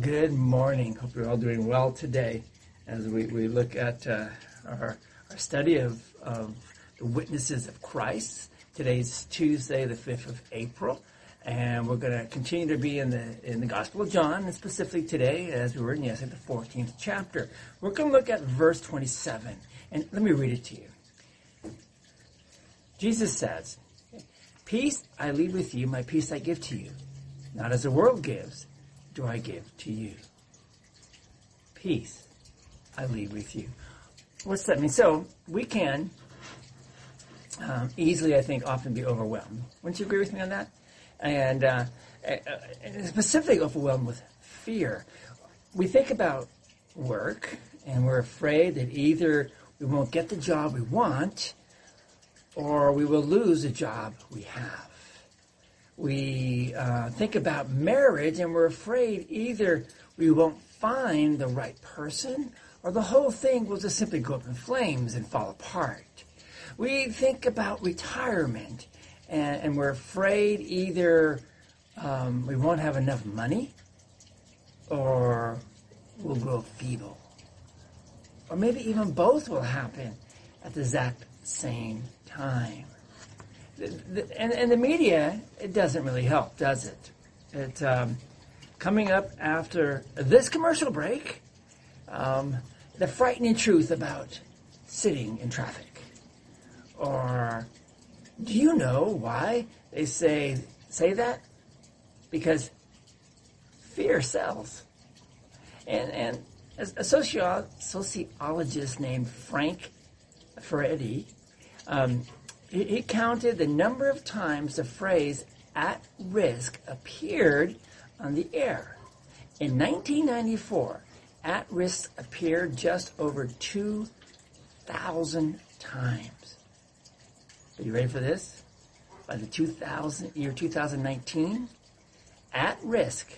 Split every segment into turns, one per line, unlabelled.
Good morning. Hope you're all doing well today as we, we look at uh, our, our study of, of the witnesses of Christ. Today's Tuesday, the 5th of April, and we're going to continue to be in the in the Gospel of John, and specifically today, as we were in yesterday, the 14th chapter. We're going to look at verse 27, and let me read it to you. Jesus says, Peace I leave with you, my peace I give to you. Not as the world gives, do I give to you. Peace I leave with you. What's that mean? So we can um, easily, I think, often be overwhelmed. Wouldn't you agree with me on that? And, uh, and specifically overwhelmed with fear. We think about work, and we're afraid that either we won't get the job we want, or we will lose the job we have we uh, think about marriage and we're afraid either we won't find the right person or the whole thing will just simply go up in flames and fall apart. We think about retirement and, and we're afraid either um, we won't have enough money or we'll grow feeble. Or maybe even both will happen at the exact same time and, and the media, it doesn't really help, does it? It um, coming up after this commercial break, um, the frightening truth about sitting in traffic. Or do you know why they say say that? Because fear sells. And and a socio- sociologist named Frank Furedi um, he counted the number of times the phrase at risk appeared on the air. In 1994, at risk appeared just over 2,000 times. Are you ready for this? By the 2000, year 2019, at risk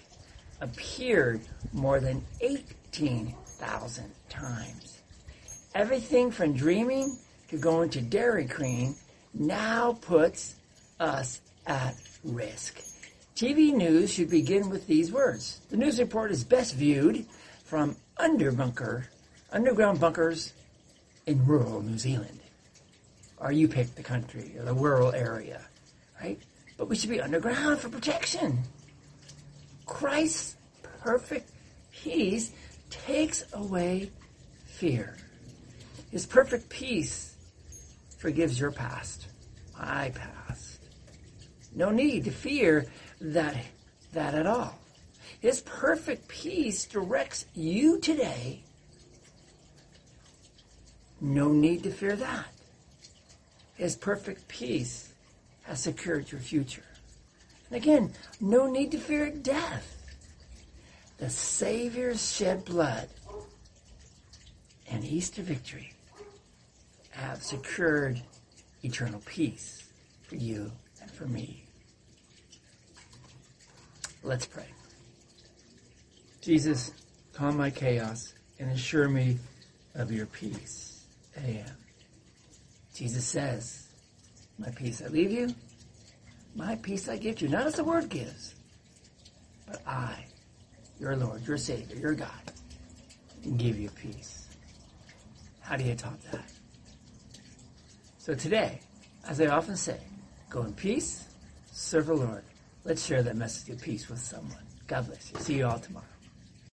appeared more than 18,000 times. Everything from dreaming to going to Dairy Queen now puts us at risk. TV news should begin with these words. The news report is best viewed from under bunker, underground bunkers in rural New Zealand. Or you pick the country or the rural area, right? But we should be underground for protection. Christ's perfect peace takes away fear. His perfect peace forgives your past, my past. No need to fear that, that at all. His perfect peace directs you today. No need to fear that. His perfect peace has secured your future. And again, no need to fear death. The Savior's shed blood and Easter victory have secured eternal peace for you and for me. Let's pray. Jesus, calm my chaos and assure me of your peace. Amen. Jesus says, My peace I leave you, my peace I give you. Not as the word gives, but I, your Lord, your Savior, your God, give you peace. How do you top that? So today, as I often say, go in peace, serve the Lord. Let's share that message of peace with someone. God bless you. See you all tomorrow.